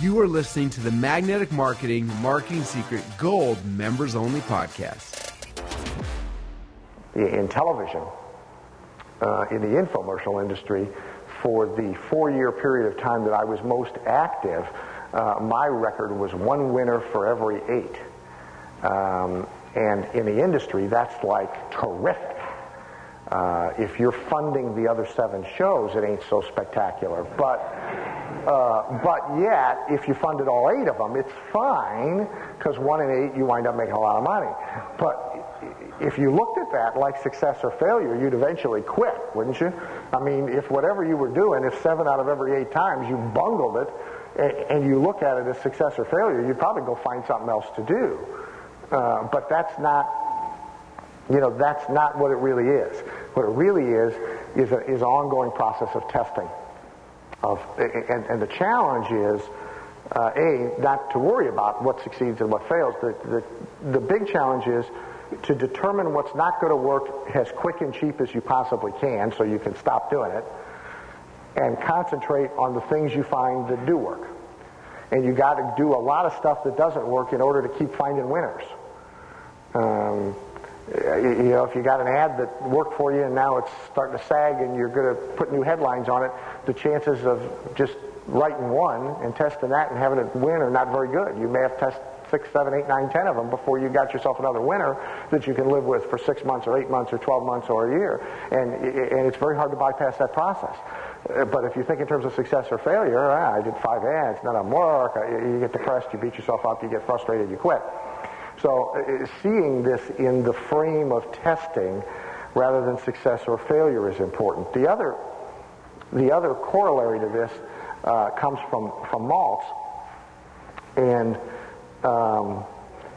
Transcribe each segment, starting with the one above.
You are listening to the Magnetic Marketing Marketing Secret Gold Members Only Podcast. In television, uh, in the infomercial industry, for the four-year period of time that I was most active, uh, my record was one winner for every eight. Um, and in the industry, that's like terrific. Uh, if you're funding the other seven shows, it ain't so spectacular. But uh, but yet, if you funded all eight of them, it's fine because one in eight you wind up making a lot of money. But if you looked at that like success or failure, you'd eventually quit, wouldn't you? I mean, if whatever you were doing, if seven out of every eight times you bungled it, and, you look at it as success or failure, you'd probably go find something else to do. Uh, but that's not you know, that's not what it really is. What it really is is, a, is an ongoing process of testing. Of, and, and the challenge is, uh, A, not to worry about what succeeds and what fails. The, the, the big challenge is to determine what's not going to work as quick and cheap as you possibly can so you can stop doing it and concentrate on the things you find that do work. And you got to do a lot of stuff that doesn't work in order to keep finding winners. Um, you know, if you got an ad that worked for you and now it's starting to sag and you're going to put new headlines on it, the chances of just writing one and testing that and having it win are not very good. You may have tested six, seven, eight, nine, ten of them before you got yourself another winner that you can live with for six months or eight months or 12 months or a year. And, and it's very hard to bypass that process. Uh, but if you think in terms of success or failure, ah, I did five ads, none of them work, you get depressed, you beat yourself up, you get frustrated, you quit. So uh, seeing this in the frame of testing rather than success or failure is important. The other, the other corollary to this uh, comes from, from Maltz. And um,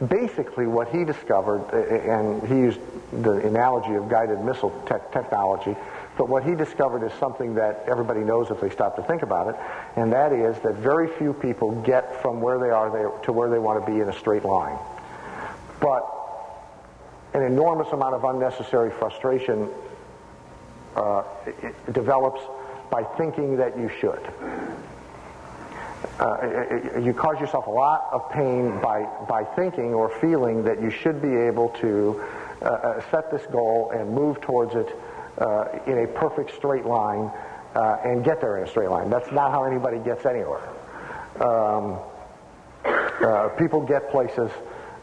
basically what he discovered, and he used the analogy of guided missile te- technology, but what he discovered is something that everybody knows if they stop to think about it, and that is that very few people get from where they are to where they want to be in a straight line. But an enormous amount of unnecessary frustration uh, develops by thinking that you should. Uh, you cause yourself a lot of pain by, by thinking or feeling that you should be able to uh, uh set this goal and move towards it uh, in a perfect straight line uh, and get there in a straight line. That's not how anybody gets anywhere. Um, people get places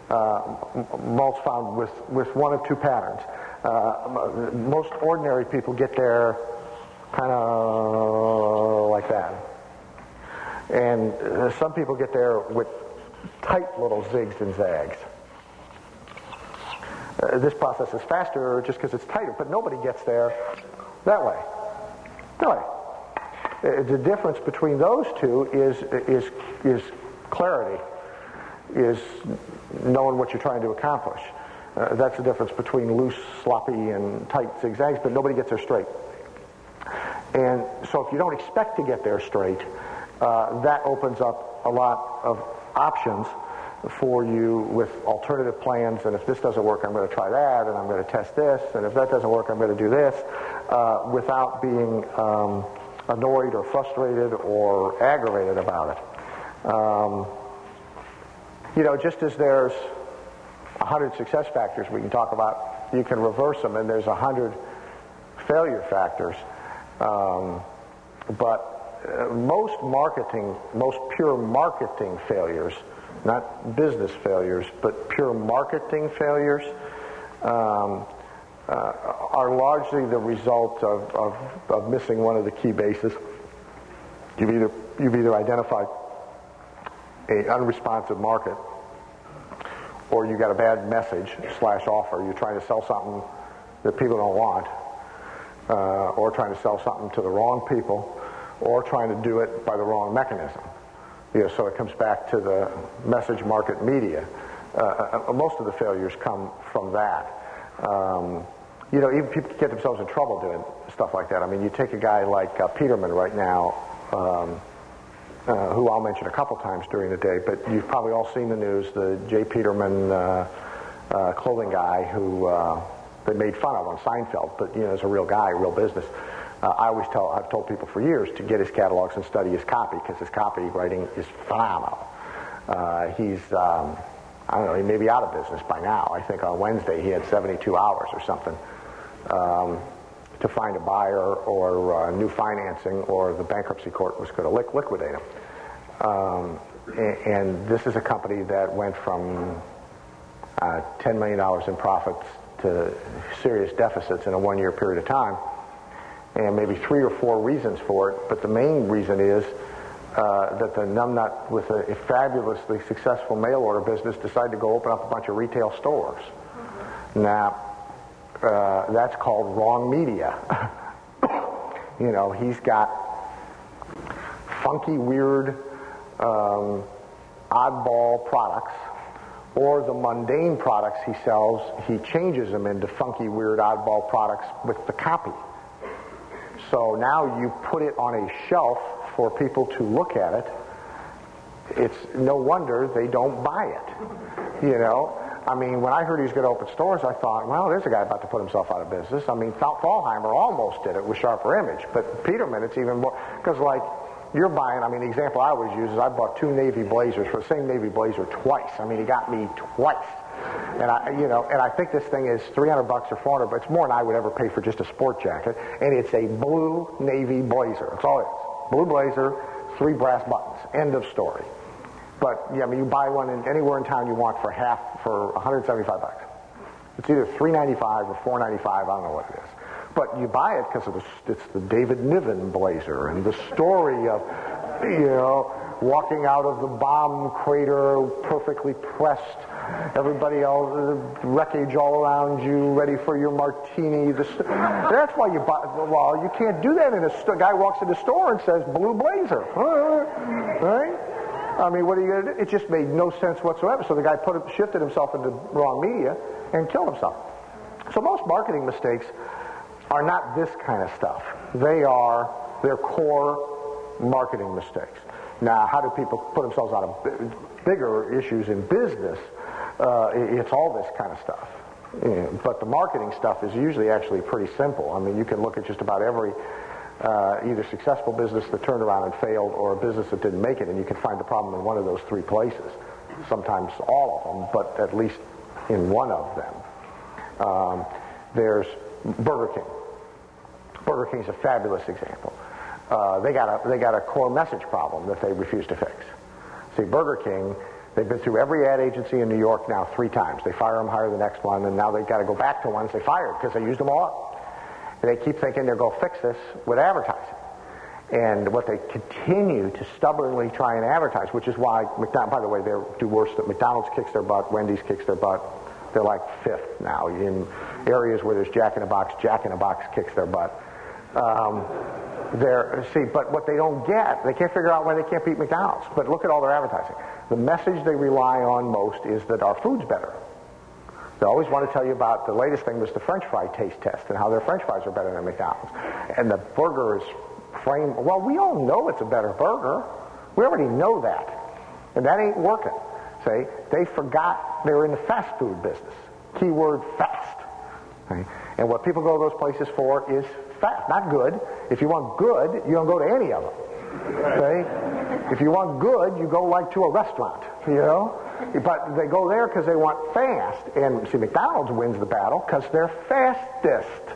Maltz found with, with one of two patterns. Uh, most ordinary people get there kind of like that. And uh, some people get there with tight little zigs and zags. Uh, this process is faster just because it's tighter, but nobody gets there that way. No way. Uh, the difference between those two is, is, is clarity is knowing what you're trying to accomplish. Uh, that's the difference between loose, sloppy, and tight zigzags, but nobody gets there straight. And so if you don't expect to get there straight, uh, that opens up a lot of options for you with alternative plans. And if this doesn't work, I'm going to try that, and I'm going to test this. And if that doesn't work, I'm going to do this uh, without being um, annoyed or frustrated or aggravated about it. Um, you know, just as there's 100 success factors we can talk about, you can reverse them, and there's 100 failure factors. Um, but uh, most marketing, most pure marketing failures, not business failures, but pure marketing failures, um, uh, are largely the result of, of, of missing one of the key bases. You've either, you've either identified a unresponsive market or you got a bad message slash offer. You're trying to sell something that people don't want, uh, or trying to sell something to the wrong people, or trying to do it by the wrong mechanism. You know, so it comes back to the message market media. Uh, uh, most of the failures come from that. Um, you know, even people get themselves in trouble doing stuff like that. I mean, you take a guy like uh, Peterman right now. Um, uh, who I'll mention a couple times during the day, but you've probably all seen the news, the J. Peterman uh, uh, clothing guy who uh, they made fun of on Seinfeld, but you know, is a real guy, real business. Uh, I always tell, I've told people for years to get his catalogs and study his copy because his copywriting is phenomenal. Uh, he's, um, I don't know, he may be out of business by now. I think on Wednesday he had 72 hours or something um, to find a buyer or uh, new financing or the bankruptcy court was going to liquidate them. Um, and, and, this is a company that went from uh, $10 million in profits to serious deficits in a one-year period of time and maybe three or four reasons for it, but the main reason is uh, that the numbnut with a, a, fabulously successful mail order business decided to go open up a bunch of retail stores. Mm-hmm. Now, uh, that's called wrong media. you know, he's got funky, weird, um, oddball products, or the mundane products he sells, he changes them into funky, weird, oddball products with the copy. So now you put it on a shelf for people to look at it. It's no wonder they don't buy it. You know, I mean, when I heard he was going to open stores, I thought, well, there's a guy about to put himself out of business. I mean, Thalheimer almost did it with Sharper Image, but Peterman, it's even more because like you're buying. I mean, the example I always use is I bought two navy blazers for the same navy blazer twice. I mean, he got me twice. And I, you know, and I think this thing is 300 bucks or 400, but it's more than I would ever pay for just a sport jacket. And it's a blue navy blazer. That's all it is. Blue blazer, three brass buttons. End of story. But yeah, I mean, you buy one in, anywhere in town you want for half for 175 bucks. It's either 395 or 495. I don't know what it is. But you buy it because it's the David Niven blazer and the story of, you know, walking out of the bomb crater perfectly pressed everybody else, wreckage all around you, ready for your martini. that's why you buy. Well, you can't do that in a store. Guy walks in the store and says blue blazer, right? I mean, what are you going to do? It just made no sense whatsoever. So the guy put shifted himself into wrong media and killed himself. So most marketing mistakes are not this kind of stuff. They are their core marketing mistakes. Now, how do people put themselves out of bigger issues in business? Uh, it's all this kind of stuff. but the marketing stuff is usually actually pretty simple. I mean, you can look at just about every uh, either successful business that turned around and failed or a business that didn't make it, and you can find the problem in one of those three places. Sometimes all of them, but at least in one of them. Um, there's Burger King. Burger King is a fabulous example. Uh, they got a they got a core message problem that they refuse to fix. See, Burger King They've been through every ad agency in New York now three times. They fire them, hire the next one, and now they've got to go back to ones they fired because they used them all up. They keep thinking they're going to fix this with advertising. And what they continue to stubbornly try and advertise, which is why McDonald's, by the way, they do worse than McDonald's kicks their butt, Wendy's kicks their butt. They're like fifth now in areas where there's Jack in a Box. Jack in a Box kicks their butt. Um, they're, see, but what they don't get, they can't figure out why they can't beat McDonald's. But look at all their advertising. The message they rely on most is that our food's better. They always want to tell you about the latest thing was the French fry taste test and how their French fries are better than McDonald's. And the burger is framed, well, we all know it's a better burger. We already know that. And that ain't working. See, they forgot they were in the fast food business. Keyword fast. And what people go to those places for is fast, not good. If you want good, you don't go to any of them. Okay? If you want good, you go like to a restaurant, you know? But they go there because they want fast. And see, McDonald's wins the battle because they're fastest.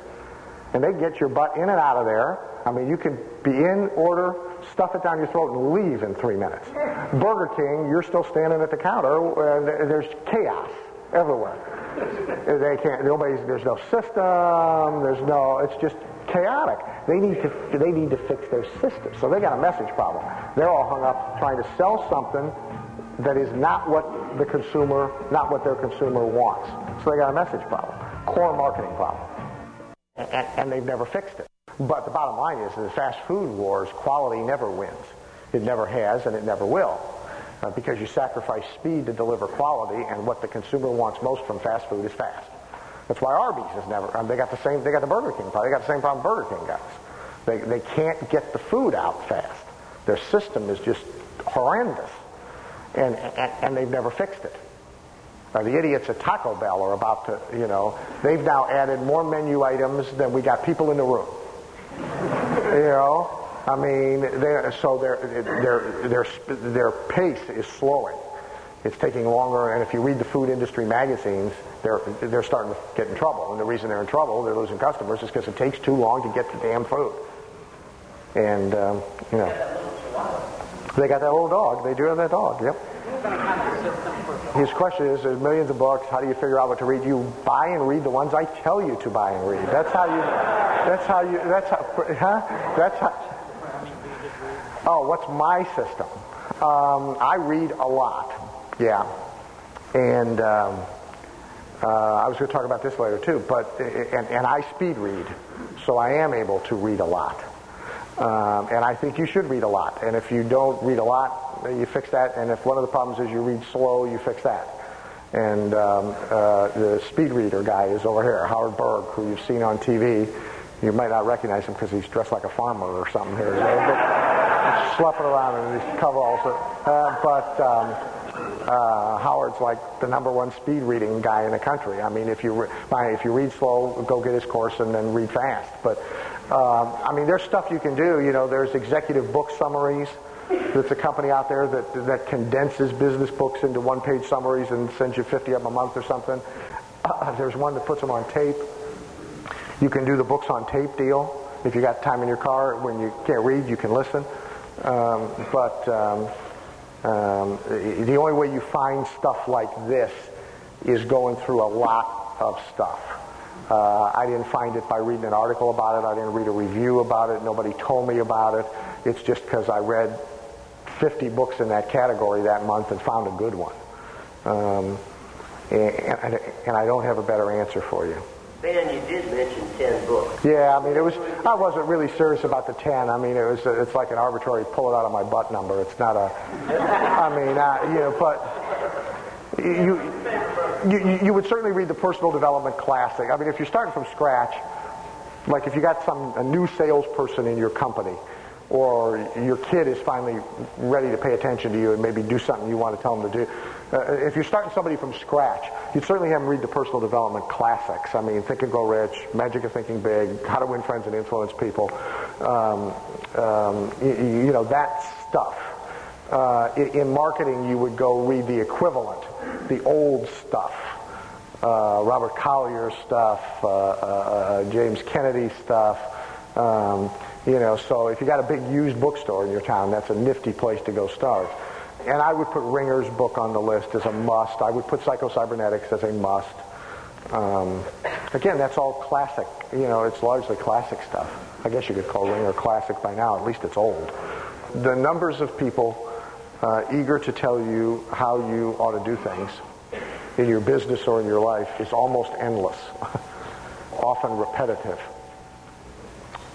And they get your butt in and out of there. I mean, you can be in, order, stuff it down your throat, and leave in three minutes. Burger King, you're still standing at the counter. Uh, there's chaos everywhere. They can't. Nobody's. There's no system. There's no. It's just chaotic. They need to they need to fix their system. So they got a message problem. They're all hung up trying to sell something that is not what the consumer, not what their consumer wants. So they got a message problem, core marketing problem, and, and they've never fixed it. But the bottom line is, in the fast food wars, quality never wins. It never has, and it never will. Uh, because you sacrifice speed to deliver quality, and what the consumer wants most from fast food is fast. That's why Arby's has never. Um, they got the same. They got the Burger King problem. They got the same problem Burger King guys. They they can't get the food out fast. Their system is just horrendous, and and, and they've never fixed it. Uh, the idiots at Taco Bell are about to, you know, they've now added more menu items than we got people in the room. You know, I mean, they so their their their their pace is slowing. It's taking longer, and if you read the food industry magazines, they're they're starting to get in trouble. And the reason they're in trouble, they're losing customers, is because it takes too long to get the damn food. And um, you know, they got that little dog. They do have that dog. Yep. His question is: There's millions of books. How do you figure out what to read? You buy and read the ones I tell you to buy and read. That's how you. That's how you. That's how. Huh? That's how. Oh, what's my system? Um, I read a lot. Yeah. And um, uh, I was going to talk about this later too, but and, and I speed read, so I am able to read a lot. Um, and I think you should read a lot. And if you don't read a lot, you fix that. And if one of the problems is you read slow, you fix that. And um, uh, the speed reader guy is over here, Howard Berg, who you've seen on TV. You might not recognize him because he's dressed like a farmer or something here. But schlepping around in these coveralls. Uh, but um, uh, Howard's like the number one speed reading guy in the country. I mean, if you re- if you read slow, go get his course and then read fast. But um, I mean, there's stuff you can do. You know, there's executive book summaries. There's a company out there that that condenses business books into one-page summaries and sends you 50 of them a month or something. Uh, there's one that puts them on tape. You can do the books on tape deal. If you got time in your car when you can't read, you can listen. Um, but um, um, the only way you find stuff like this is going through a lot of stuff. Uh, I didn't find it by reading an article about it. I didn't read a review about it. Nobody told me about it. It's just because I read 50 books in that category that month and found a good one. Um, and, and I don't have a better answer for you. Ben, you did mention 10 books. Yeah, I mean, it was, I wasn't really serious about the 10. I mean, it was, it's like an arbitrary pull it out of my butt number. It's not a, I mean, uh, you know, but you, you, you would certainly read the personal development classic. I mean, if you're starting from scratch, like if you got some, a new salesperson in your company, or your kid is finally ready to pay attention to you and maybe do something you want to tell them to do. Uh, if you're starting somebody from scratch, you'd certainly have them read the personal development classics. I mean, Think and Grow Rich, Magic of Thinking Big, How to Win Friends and Influence People. Um, um, you, you, know, that stuff. Uh, in marketing, you would go read the equivalent, the old stuff. Uh, Robert Collier stuff, uh, uh, uh, James Kennedy stuff. Um, you know, so if you got a big used bookstore in your town, that's a nifty place to go start. And I would put Ringer's book on the list as a must. I would put Psycho-Cybernetics as a must. Um, again, that's all classic. You know, it's largely classic stuff. I guess you could call Ringer classic by now. At least it's old. The numbers of people uh, eager to tell you how you ought to do things in your business or in your life is almost endless, often repetitive.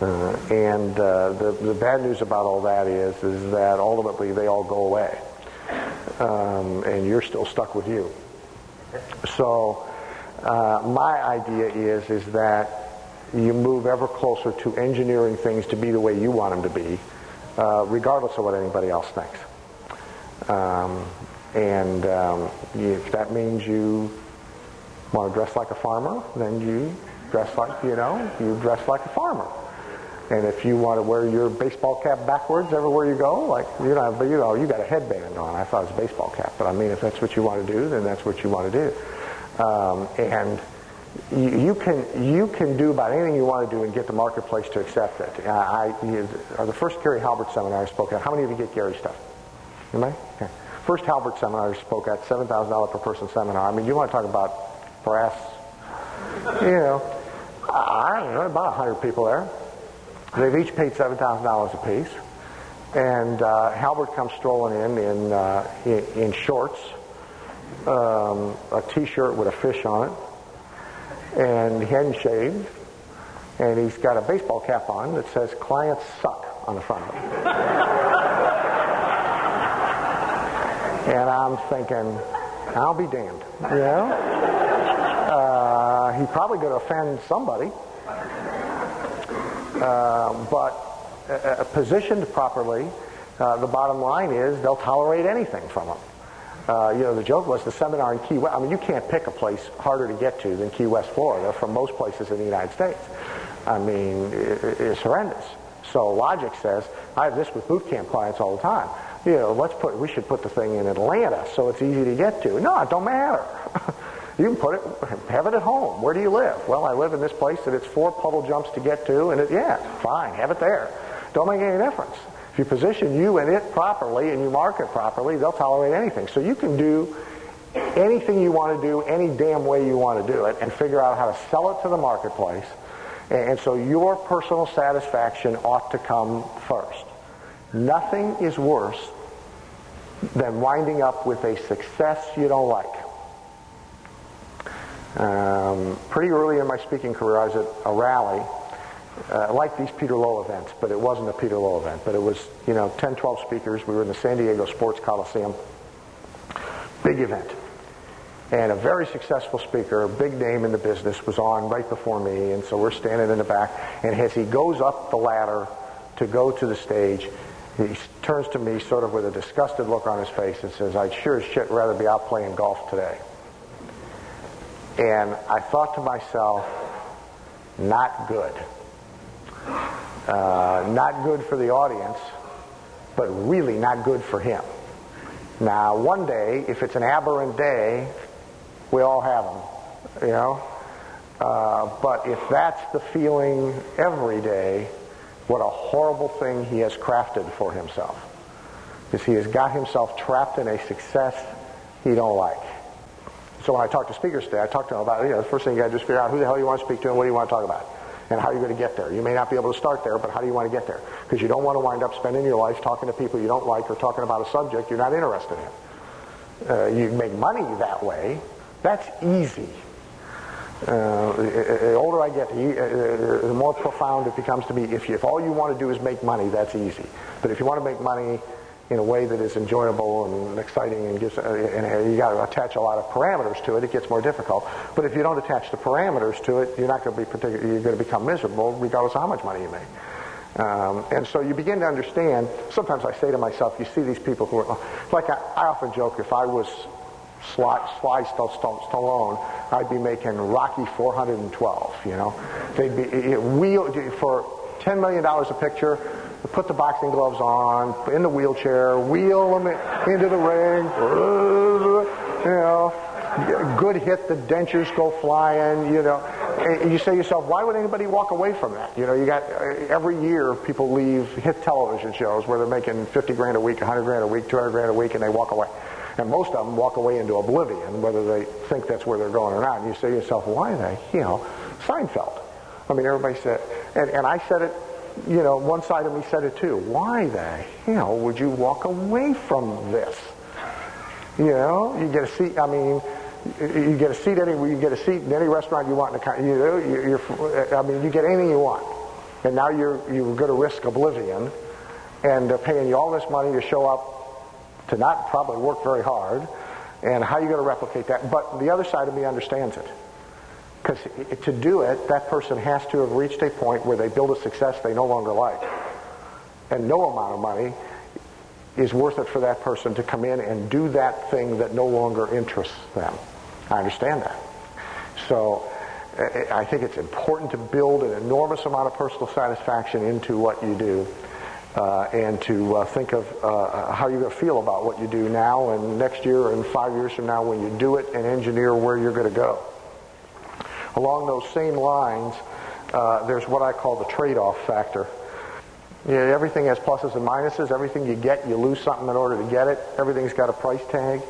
Uh, and uh, the, the bad news about all that is, is that ultimately they all go away. Um, and you're still stuck with you. So uh, my idea is, is that you move ever closer to engineering things to be the way you want them to be, uh, regardless of what anybody else thinks. Um, and um, if that means you want to dress like a farmer, then you dress like, you know, you dress like a farmer. And if you want to wear your baseball cap backwards everywhere you go, like you know, but you know, you got a headband on. I thought it was a baseball cap, but I mean, if that's what you want to do, then that's what you want to do. Um, and you, you, can you can do about anything you want to do and get the marketplace to accept it. Uh, I, or the first Gary Halbert seminar I spoke at. How many of you get Gary stuff? Anybody? Okay. First Halbert seminar I spoke at, seven thousand dollar per person seminar. I mean, you want to talk about brass? You know, I don't know, about hundred people there. They've each paid $7,000 apiece. And uh, Halbert comes strolling in in, uh, in, in, shorts, um, a T-shirt with a fish on it, and he hadn't shaved, and he's got a baseball cap on that says "Clients suck" on the front of it. and I'm thinking, I'll be damned. You know, uh, he's probably going to offend somebody. Uh, but uh, uh, positioned properly, uh, the bottom line is they'll tolerate anything from them. Uh, you know, the joke was the seminar in Key West. I mean, you can't pick a place harder to get to than Key West, Florida, from most places in the United States. I mean, it, it's horrendous. So logic says, I have this with boot camp clients all the time. You know, let's put, we should put the thing in Atlanta so it's easy to get to. No, it don't matter. you can put it, have it at home. Where do you live? Well, I live in this place that it's four puddle jumps to get to, and it, yeah, fine, have it there. Don't make any difference. If you position you and it properly and you market properly, they'll tolerate anything. So you can do anything you want to do, any damn way you want to do it, and figure out how to sell it to the marketplace. And so your personal satisfaction ought to come first. Nothing is worse than winding up with a success you don't like. Um, pretty early in my speaking career, I was at a rally, uh, like these Peter Lowe events, but it wasn't a Peter Lowe event, but it was, you know, 10, 12 speakers. We were in the San Diego Sports Coliseum. Big event. And a very successful speaker, a big name in the business, was on right before me, and so we're standing in the back. And as he goes up the ladder to go to the stage, he turns to me sort of with a disgusted look on his face and says, I'd sure as shit rather be out playing golf today. And I thought to myself, not good. Uh, not good for the audience, but really not good for him. Now, one day, if it's an aberrant day, we all have them, you know. Uh, but if that's the feeling every day, what a horrible thing he has crafted for himself. Because he has got himself trapped in a success he don't like. So when I talk to speakers today, I talk to them about, you know, the first thing you got to do is figure out who the hell you want to speak to and what do you want to talk about and how are you going to get there. You may not be able to start there, but how do you want to get there? Because you don't want to wind up spending your life talking to people you don't like or talking about a subject you're not interested in. Uh, you make money that way. That's easy. Uh, the older I get, the more profound it becomes to me. If, you, if all you want to do is make money, that's easy. But if you want to make money in a way that is enjoyable and exciting and gives, uh, and you got to attach a lot of parameters to it, it gets more difficult. But if you don't attach the parameters to it, you're not going to be particular, you're going to become miserable regardless of how much money you make. Um, and so you begin to understand. Sometimes I say to myself, you see these people who are like I, I often joke. If I was Sly, Sly Stallone, I'd be making Rocky 412. You know, they'd be wheel for 10 million dollars a picture put the boxing gloves on, in the wheelchair, wheel them into the ring, you know, good hit, the dentures go flying, you know. And you say to yourself, why would anybody walk away from that? You know, you got uh, every year people leave hit television shows where they're making 50 grand a week, 100 grand a week, 200 grand a week, and they walk away. And most of them walk away into oblivion, whether they think that's where they're going or not. And you say to yourself, why you know, Seinfeld. I mean, everybody said, and, and I said it you know, one side of me said it too. Why the hell would you walk away from this? You know, you get a seat. I mean, you get a seat anywhere. You get a seat in any restaurant you want. In the, you know, you're, I mean, you get anything you want, and now you're you're going to risk oblivion, and they're paying you all this money to show up, to not probably work very hard, and how are you going to replicate that? But the other side of me understands it. Because to do it, that person has to have reached a point where they build a success they no longer like. And no amount of money is worth it for that person to come in and do that thing that no longer interests them. I understand that. So I think it's important to build an enormous amount of personal satisfaction into what you do. Uh, and to uh, think of uh, how you're going to feel about what you do now and next year and five years from now when you do it and engineer where you're going to go. Along those same lines, uh, there's what I call the trade-off factor. You know, everything has pluses and minuses. Everything you get, you lose something in order to get it. Everything's got a price tag.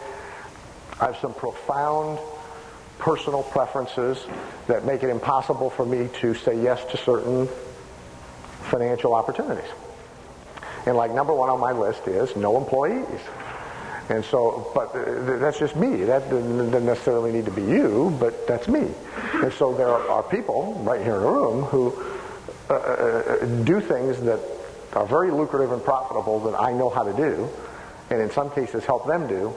I have some profound personal preferences that make it impossible for me to say yes to certain financial opportunities. And like number one on my list is no employees. And so, but that's just me. That doesn't necessarily need to be you, but that's me. And so there are people right here in the room who uh, uh, uh, do things that are very lucrative and profitable that I know how to do, and in some cases help them do,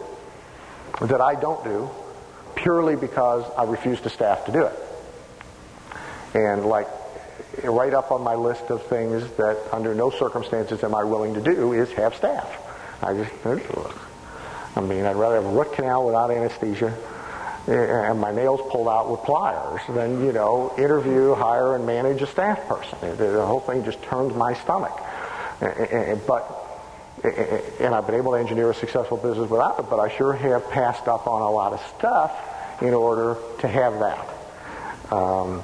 that I don't do, purely because I refuse to staff to do it. And like right up on my list of things that under no circumstances am I willing to do is have staff. I just I mean, I'd rather have a root canal without anesthesia, and my nails pulled out with pliers Then, you know, interview, hire, and manage a staff person. The whole thing just turned my stomach. But and I've been able to engineer a successful business without it, but I sure have passed up on a lot of stuff in order to have that. Um,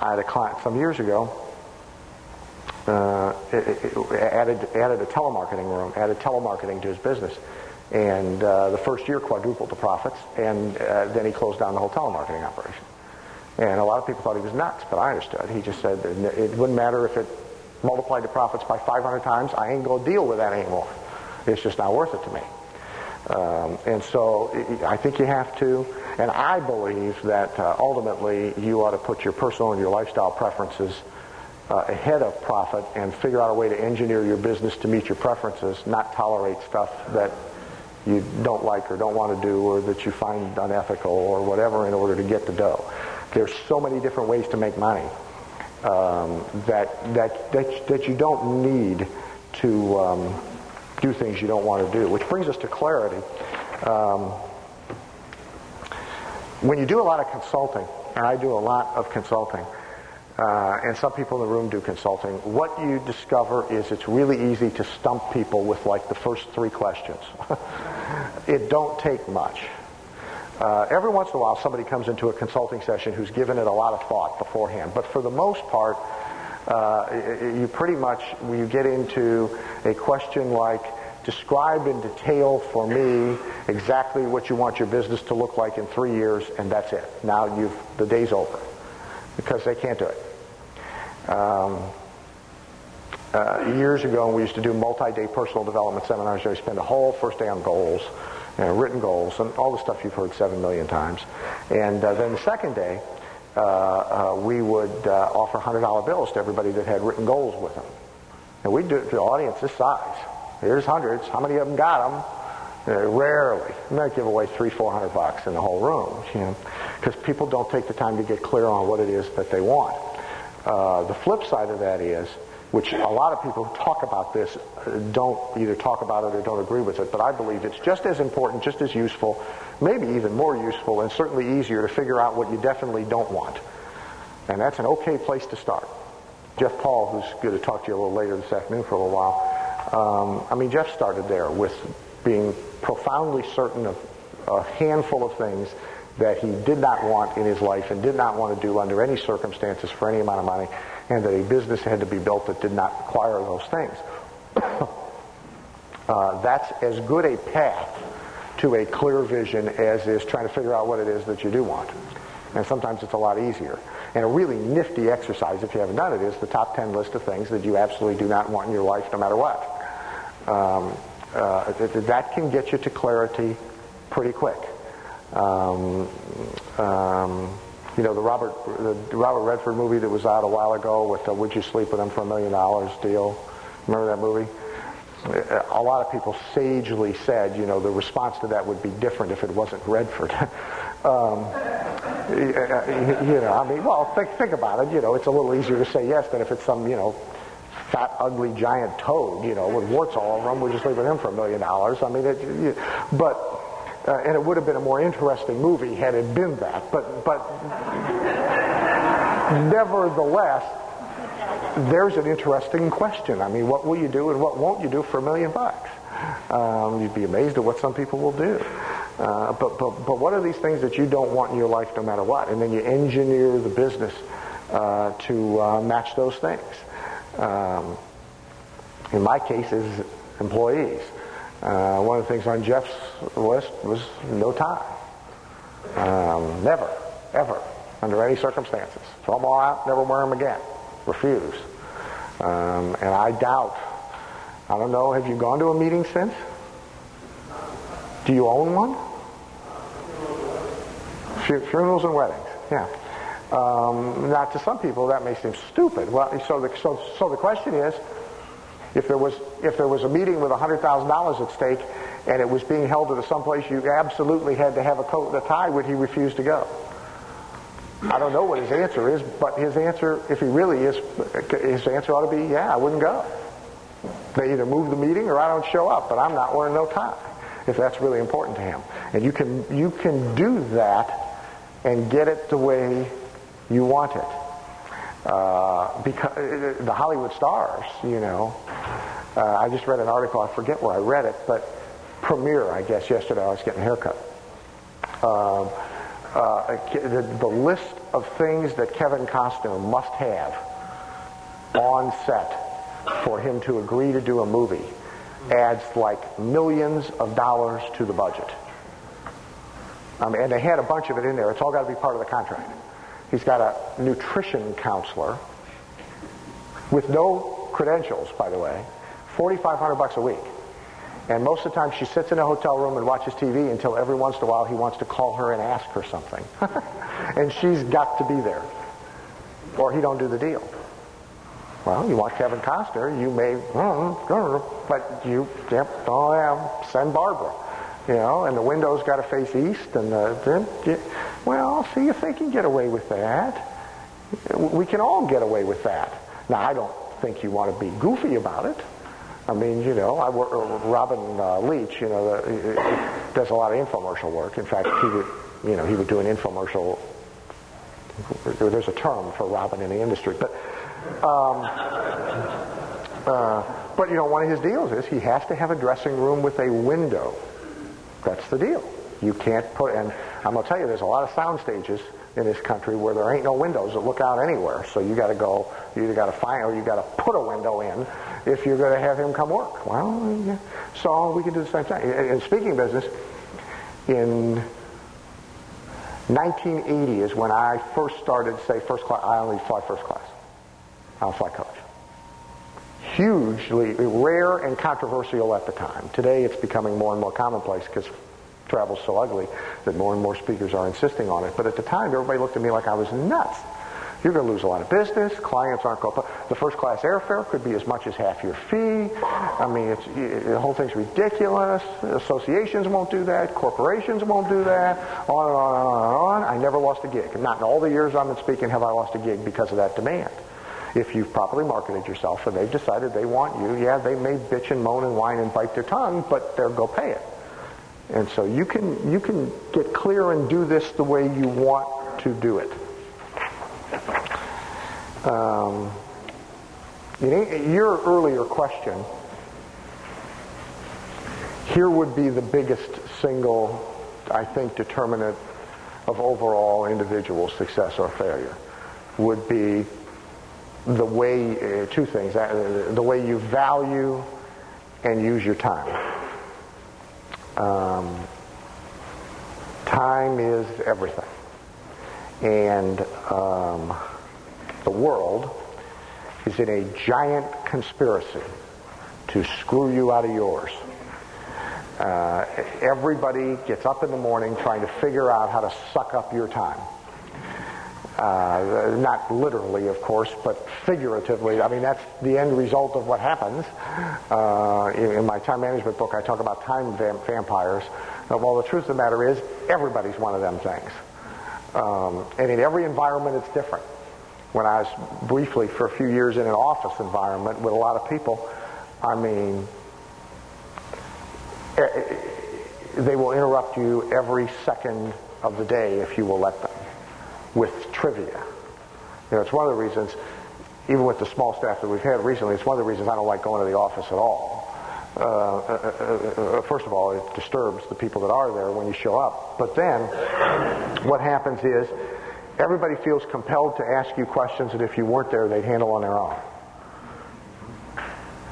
I had a client some years ago uh, added added a telemarketing room, added telemarketing to his business, and uh, the first year quadrupled the profits, and uh, then he closed down the whole telemarketing operation. And a lot of people thought he was nuts, but I understood. He just said it wouldn't matter if it multiplied the profits by 500 times. I ain't going to deal with that anymore. It's just not worth it to me. Um, and so I think you have to, and I believe that uh, ultimately you ought to put your personal and your lifestyle preferences uh, ahead of profit and figure out a way to engineer your business to meet your preferences, not tolerate stuff that you don't like or don't want to do or that you find unethical or whatever in order to get the dough. There's so many different ways to make money um, that, that, that, that you don't need to um, do things you don't want to do. Which brings us to clarity. Um, when you do a lot of consulting, and I do a lot of consulting, uh, and some people in the room do consulting, what you discover is it's really easy to stump people with like the first three questions. it don't take much. Uh, every once in a while, somebody comes into a consulting session who's given it a lot of thought beforehand. But for the most part, uh, you pretty much, you get into a question like, describe in detail for me exactly what you want your business to look like in three years, and that's it. Now you've, the day's over. Because they can't do it. Um, uh, years ago, we used to do multi-day personal development seminars. where we spend a whole first day on goals you know, written goals, and all the stuff you've heard seven million times. And uh, then the second day, uh, uh, we would uh, offer $100 bills to everybody that had written goals with them. And we'd do it to the audience this size. Here's hundreds. How many of them got them? Uh, rarely. You might give away three, four hundred bucks in the whole room, you know, because people don't take the time to get clear on what it is that they want. Uh, the flip side of that is which a lot of people who talk about this don't either talk about it or don't agree with it, but I believe it's just as important, just as useful, maybe even more useful, and certainly easier to figure out what you definitely don't want. And that's an okay place to start. Jeff Paul, who's going to talk to you a little later this afternoon for a little while, um, I mean, Jeff started there with being profoundly certain of a handful of things that he did not want in his life and did not want to do under any circumstances for any amount of money and that a business had to be built that did not require those things. uh, that's as good a path to a clear vision as is trying to figure out what it is that you do want. And sometimes it's a lot easier. And a really nifty exercise, if you haven't done it, is the top 10 list of things that you absolutely do not want in your life no matter what. Um, uh, that can get you to clarity pretty quick. Um, um, you know, the Robert the Robert Redford movie that was out a while ago with the Would You Sleep with Him for a Million Dollars deal. Remember that movie? A lot of people sagely said, you know, the response to that would be different if it wasn't Redford. um, you know, I mean, well, think, think about it. You know, it's a little easier to say yes than if it's some, you know, fat, ugly, giant toad, you know, with warts all over him. Would you sleep with him for a million dollars? I mean, it, you, but uh, and it would have been a more interesting movie had it been that. But, but nevertheless, there's an interesting question. I mean, what will you do and what won't you do for a million bucks? Um, you'd be amazed at what some people will do. Uh, but, but, but what are these things that you don't want in your life no matter what? And then you engineer the business uh, to uh, match those things. Um, in my case, is employees. Uh, one of the things on Jeff's list was no tie. Um, never, ever, under any circumstances. Throw them all out, never wear them again. Refuse. Um, and I doubt, I don't know, have you gone to a meeting since? Do you own one? Funerals and weddings, yeah. Um, now, to some people, that may seem stupid. Well, so the, so, so the question is, if there was, if there was a meeting with $100,000 at stake and it was being held at some place you absolutely had to have a coat and a tie, would he refuse to go? I don't know what his answer is, but his answer, if he really is, his answer ought to be, yeah, I wouldn't go. They either move the meeting or I don't show up, but I'm not wearing no tie if that's really important to him. And you can, you can do that and get it the way you want it. Uh, because uh, the Hollywood stars, you know. Uh, I just read an article, I forget where I read it, but Premiere, I guess, yesterday I was getting a haircut. Um, uh, the, the list of things that Kevin Costner must have on set for him to agree to do a movie adds like millions of dollars to the budget. Um, and they had a bunch of it in there. It's all got to be part of the contract. He's got a nutrition counselor with no credentials, by the way, 4,500 bucks a week. And most of the time she sits in a hotel room and watches TV until every once in a while he wants to call her and ask her something. and she's got to be there. Or he don't do the deal. Well, you want Kevin Costner, you may, mm, but you, yep, oh yeah, send Barbara. You know, and the window's got to face east, and the, well, see if they can get away with that. We can all get away with that. Now, I don't think you want to be goofy about it. I mean, you know, I work, uh, Robin uh, Leach, you know, the, does a lot of infomercial work. In fact, he would, you know, he would do an infomercial. There's a term for Robin in the industry, but, um, uh, but you know, one of his deals is he has to have a dressing room with a window. That's the deal. You can't put, and I'm going to tell you, there's a lot of sound stages in this country where there ain't no windows that look out anywhere. So you got to go, you either got to find or you got to put a window in if you're going to have him come work. Well, yeah. so we can do the same thing. In speaking business, in 1980 is when I first started, say, first class. I only fly first class. I don't fly coach. Hugely rare and controversial at the time. Today it's becoming more and more commonplace because travel's so ugly that more and more speakers are insisting on it. But at the time, everybody looked at me like I was nuts. You're going to lose a lot of business. Clients aren't going to. The first class airfare could be as much as half your fee. I mean, it's, it, the whole thing's ridiculous. Associations won't do that. Corporations won't do that. On and on and on and on. I never lost a gig. Not in all the years I've been speaking have I lost a gig because of that demand. If you've properly marketed yourself and they've decided they want you, yeah, they may bitch and moan and whine and bite their tongue, but they'll go pay it. And so you can you can get clear and do this the way you want to do it. Um, your earlier question here would be the biggest single, I think, determinant of overall individual success or failure would be the way, uh, two things, uh, the way you value and use your time. Um, time is everything. And um, the world is in a giant conspiracy to screw you out of yours. Uh, everybody gets up in the morning trying to figure out how to suck up your time. Uh, not literally, of course, but figuratively. I mean, that's the end result of what happens. Uh, in, in, my time management book, I talk about time vam- vampires. Uh, well, the truth of the matter is, everybody's one of them things. Um, and in every environment, it's different. When I was briefly for a few years in an office environment with a lot of people, I mean, eh, eh, they will interrupt you every second of the day if you will let them with trivia. You know, it's one of the reasons, even with the small staff that we've had recently, it's one of the reasons I don't like going to the office at all. Uh, uh, uh, uh, first of all, it disturbs the people that are there when you show up. But then, what happens is, everybody feels compelled to ask you questions that if you weren't there, they'd handle on their own.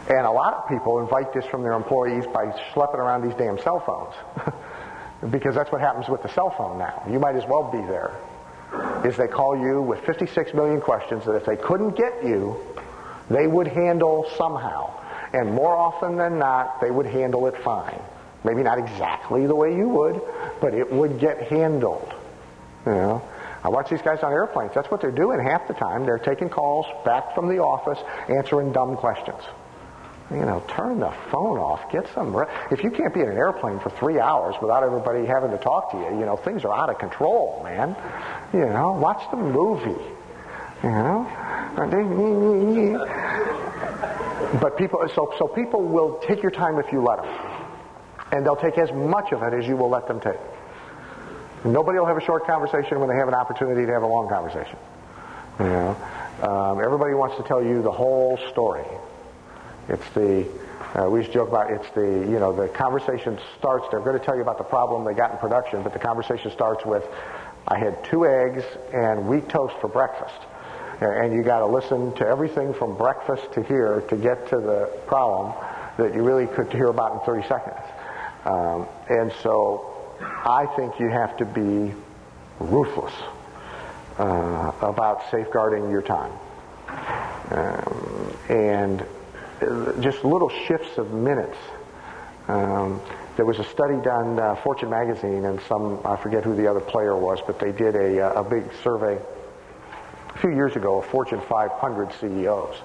And a lot of people invite this from their employees by schlepping around these damn cell phones. because that's what happens with the cell phone now. You might as well be there is they call you with 56 million questions that if they couldn't get you, they would handle somehow. And more often than not, they would handle it fine. Maybe not exactly the way you would, but it would get handled. You know? I watch these guys on airplanes. That's what they're doing half the time. They're taking calls back from the office, answering dumb questions. You know, turn the phone off. Get some. Re- if you can't be in an airplane for three hours without everybody having to talk to you, you know, things are out of control, man. You know, watch the movie. You know, but people. So so people will take your time if you let them. And they'll take as much of it as you will let them take. Nobody will have a short conversation when they have an opportunity to have a long conversation. You know, um, everybody wants to tell you the whole story. It's the uh, we used to joke about it's the you know the conversation starts. They're going to tell you about the problem they got in production, but the conversation starts with, "I had two eggs and wheat toast for breakfast," and you got to listen to everything from breakfast to here to get to the problem that you really could hear about in 30 seconds. Um, and so, I think you have to be ruthless uh, about safeguarding your time. Um, and just little shifts of minutes. Um, there was a study done, uh, Fortune magazine, and some, I forget who the other player was, but they did a, uh, a big survey a few years ago of Fortune 500 CEOs.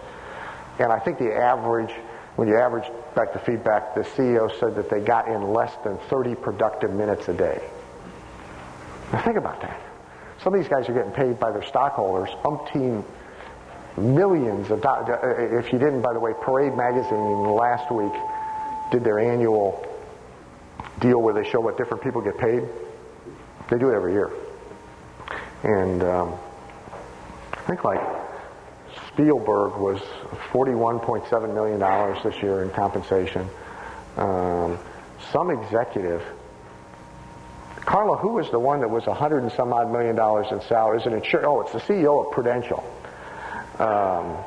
And I think the average, when you average back the feedback, the CEO said that they got in less than 30 productive minutes a day. Now think about that. Some of these guys are getting paid by their stockholders umpteen millions of dollars. If you didn't, by the way, Parade Magazine last week did their annual deal where they show what different people get paid. They do it every year. And um, I think like Spielberg was $41.7 million this year in compensation. Um, some executive, Carla, who was the one that was a 100 and some odd million dollars in salary? Is it insur- Oh, it's the CEO of Prudential um,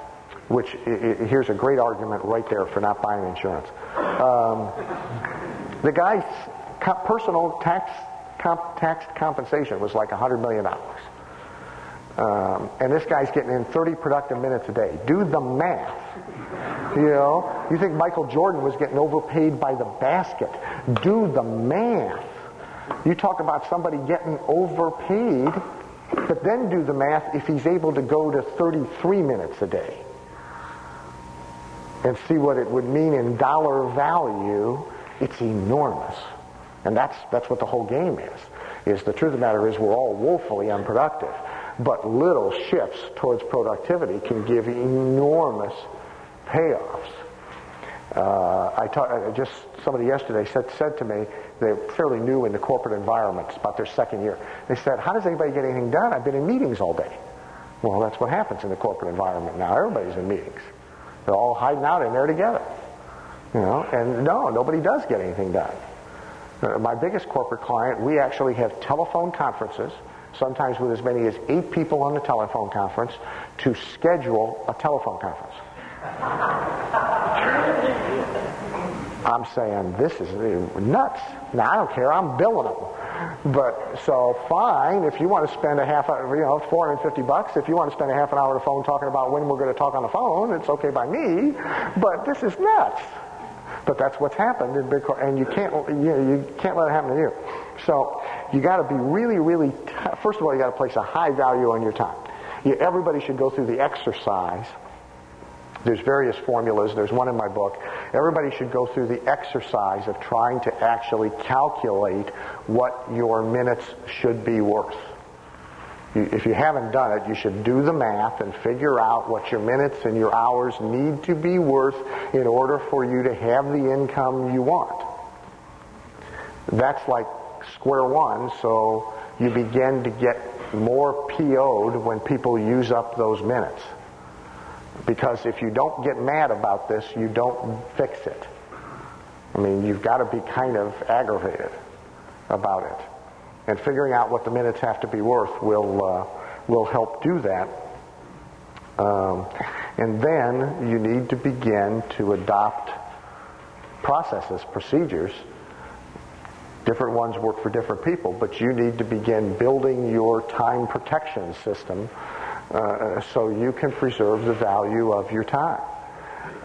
which here's a great argument right there for not buying insurance. Um, the guy's personal tax comp, tax compensation was like $100 million. Um, and this guy's getting in 30 productive minutes a day. Do the math. You know, you think Michael Jordan was getting overpaid by the basket. Do the math. You talk about somebody getting overpaid but then do the math if he's able to go to 33 minutes a day and see what it would mean in dollar value. It's enormous. And that's, that's what the whole game is. Is the truth of the matter is we're all woefully unproductive. But little shifts towards productivity can give enormous payoffs. Uh, I talk, just somebody yesterday said, said to me, they're fairly new in the corporate environment. It's about their second year. They said, how does anybody get anything done? I've been in meetings all day. Well, that's what happens in the corporate environment now. Everybody's in meetings. They're all hiding out in there together. You know, and no, nobody does get anything done. Uh, my biggest corporate client, we actually have telephone conferences, sometimes with as many as eight people on the telephone conference, to schedule a telephone conference. I'm saying this is nuts. Now I don't care. I'm billing them. But so fine. If you want to spend a half, hour, you know, 450 bucks. If you want to spend a half an hour on the phone talking about when we're going to talk on the phone, it's okay by me. But this is nuts. But that's what's happened in Bitcoin, and you can't you, know, you can't let it happen to you. So you got to be really, really. T- first of all, you got to place a high value on your time. You, everybody should go through the exercise there's various formulas. There's one in my book. Everybody should go through the exercise of trying to actually calculate what your minutes should be worth. If you haven't done it, you should do the math and figure out what your minutes and your hours need to be worth in order for you to have the income you want. That's like square one, so you begin to get more PO'd when people use up those minutes. Because if you don't get mad about this, you don't fix it. I mean, you've got to be kind of aggravated about it. And figuring out what the minutes have to be worth will, uh, will help do that. Um, and then you need to begin to adopt processes, procedures. Different ones work for different people, but you need to begin building your time protection system uh, so you can preserve the value of your time.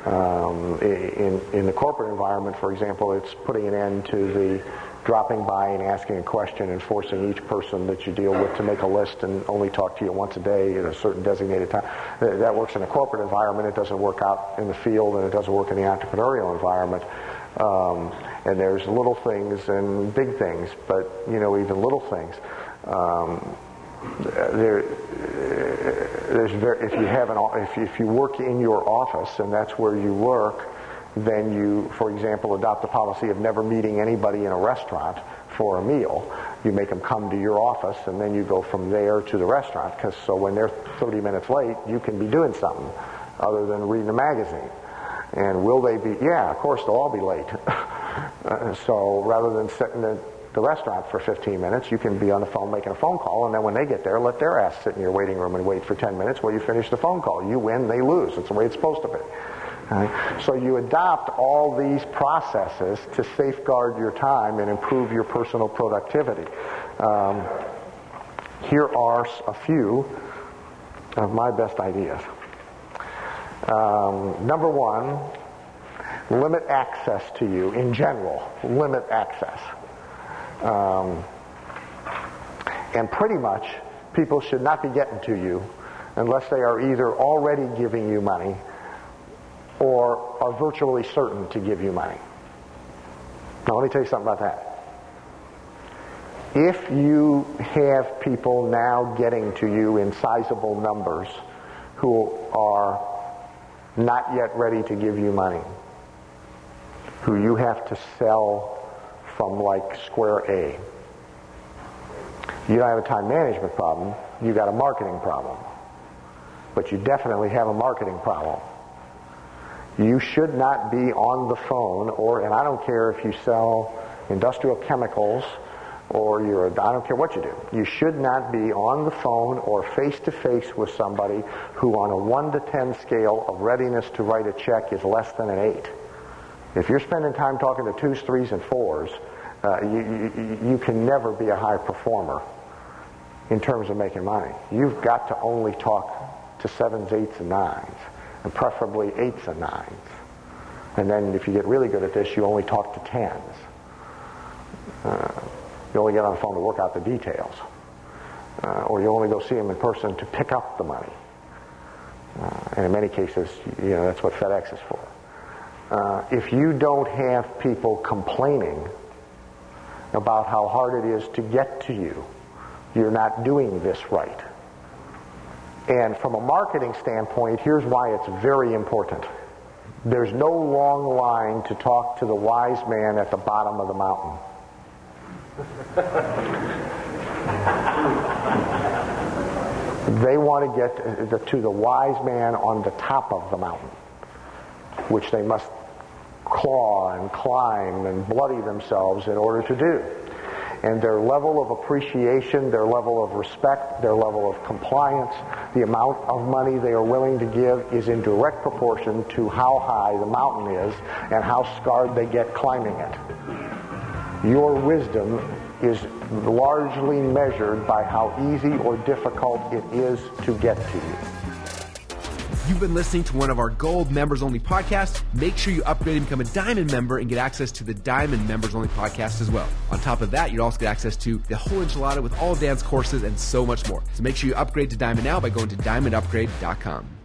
Um, in, in the corporate environment, for example, it's putting an end to the dropping by and asking a question and forcing each person that you deal with to make a list and only talk to you once a day at a certain designated time. That works in a corporate environment. It doesn't work out in the field and it doesn't work in the entrepreneurial environment. Um, and there's little things and big things, but you know even little things. Um, there, very, if you have an if if you work in your office and that's where you work, then you, for example, adopt the policy of never meeting anybody in a restaurant for a meal. You make them come to your office, and then you go from there to the restaurant. Because so when they're 30 minutes late, you can be doing something other than reading a magazine. And will they be? Yeah, of course they'll all be late. uh, so rather than sitting at the restaurant for 15 minutes, you can be on the phone making a phone call, and then when they get there, let their ass sit in your waiting room and wait for 10 minutes while you finish the phone call. You win, they lose. It's the way it's supposed to be. Right? So you adopt all these processes to safeguard your time and improve your personal productivity. Um, here are a few of my best ideas. Um, number one, limit access to you in general. Limit access. Um, and pretty much, people should not be getting to you unless they are either already giving you money or are virtually certain to give you money. Now, let me tell you something about that. If you have people now getting to you in sizable numbers who are not yet ready to give you money, who you have to sell from like square A, you don't have a time management problem, you got a marketing problem. But you definitely have a marketing problem. You should not be on the phone, or, and I don't care if you sell industrial chemicals or you're, a, I don't care what you do. You should not be on the phone or face to face with somebody who, on a 1 to 10 scale of readiness to write a check, is less than an 8. If you're spending time talking to twos, threes, and fours, uh, you, you, you can never be a high performer in terms of making money. You've got to only talk to sevens, eights, and nines and preferably eights and nines. And then if you get really good at this, you only talk to tens. Uh, you only get on the phone to work out the details. Uh, or you only go see them in person to pick up the money. Uh, and in many cases, you know, that's what FedEx is for. Uh, if you don't have people complaining about how hard it is to get to you, you're not doing this right. And from a marketing standpoint, here's why it's very important. There's no long line to talk to the wise man at the bottom of the mountain. they want to get to the wise man on the top of the mountain, which they must claw and climb and bloody themselves in order to do and their level of appreciation, their level of respect, their level of compliance, the amount of money they are willing to give is in direct proportion to how high the mountain is and how scarred they get climbing it. Your wisdom is largely measured by how easy or difficult it is to get to you you've been listening to one of our gold members only podcasts, make sure you upgrade and become a diamond member and get access to the diamond members only podcast as well. On top of that, you'll also get access to the whole enchilada with all Dan's courses and so much more. So make sure you upgrade to diamond now by going to diamondupgrade.com.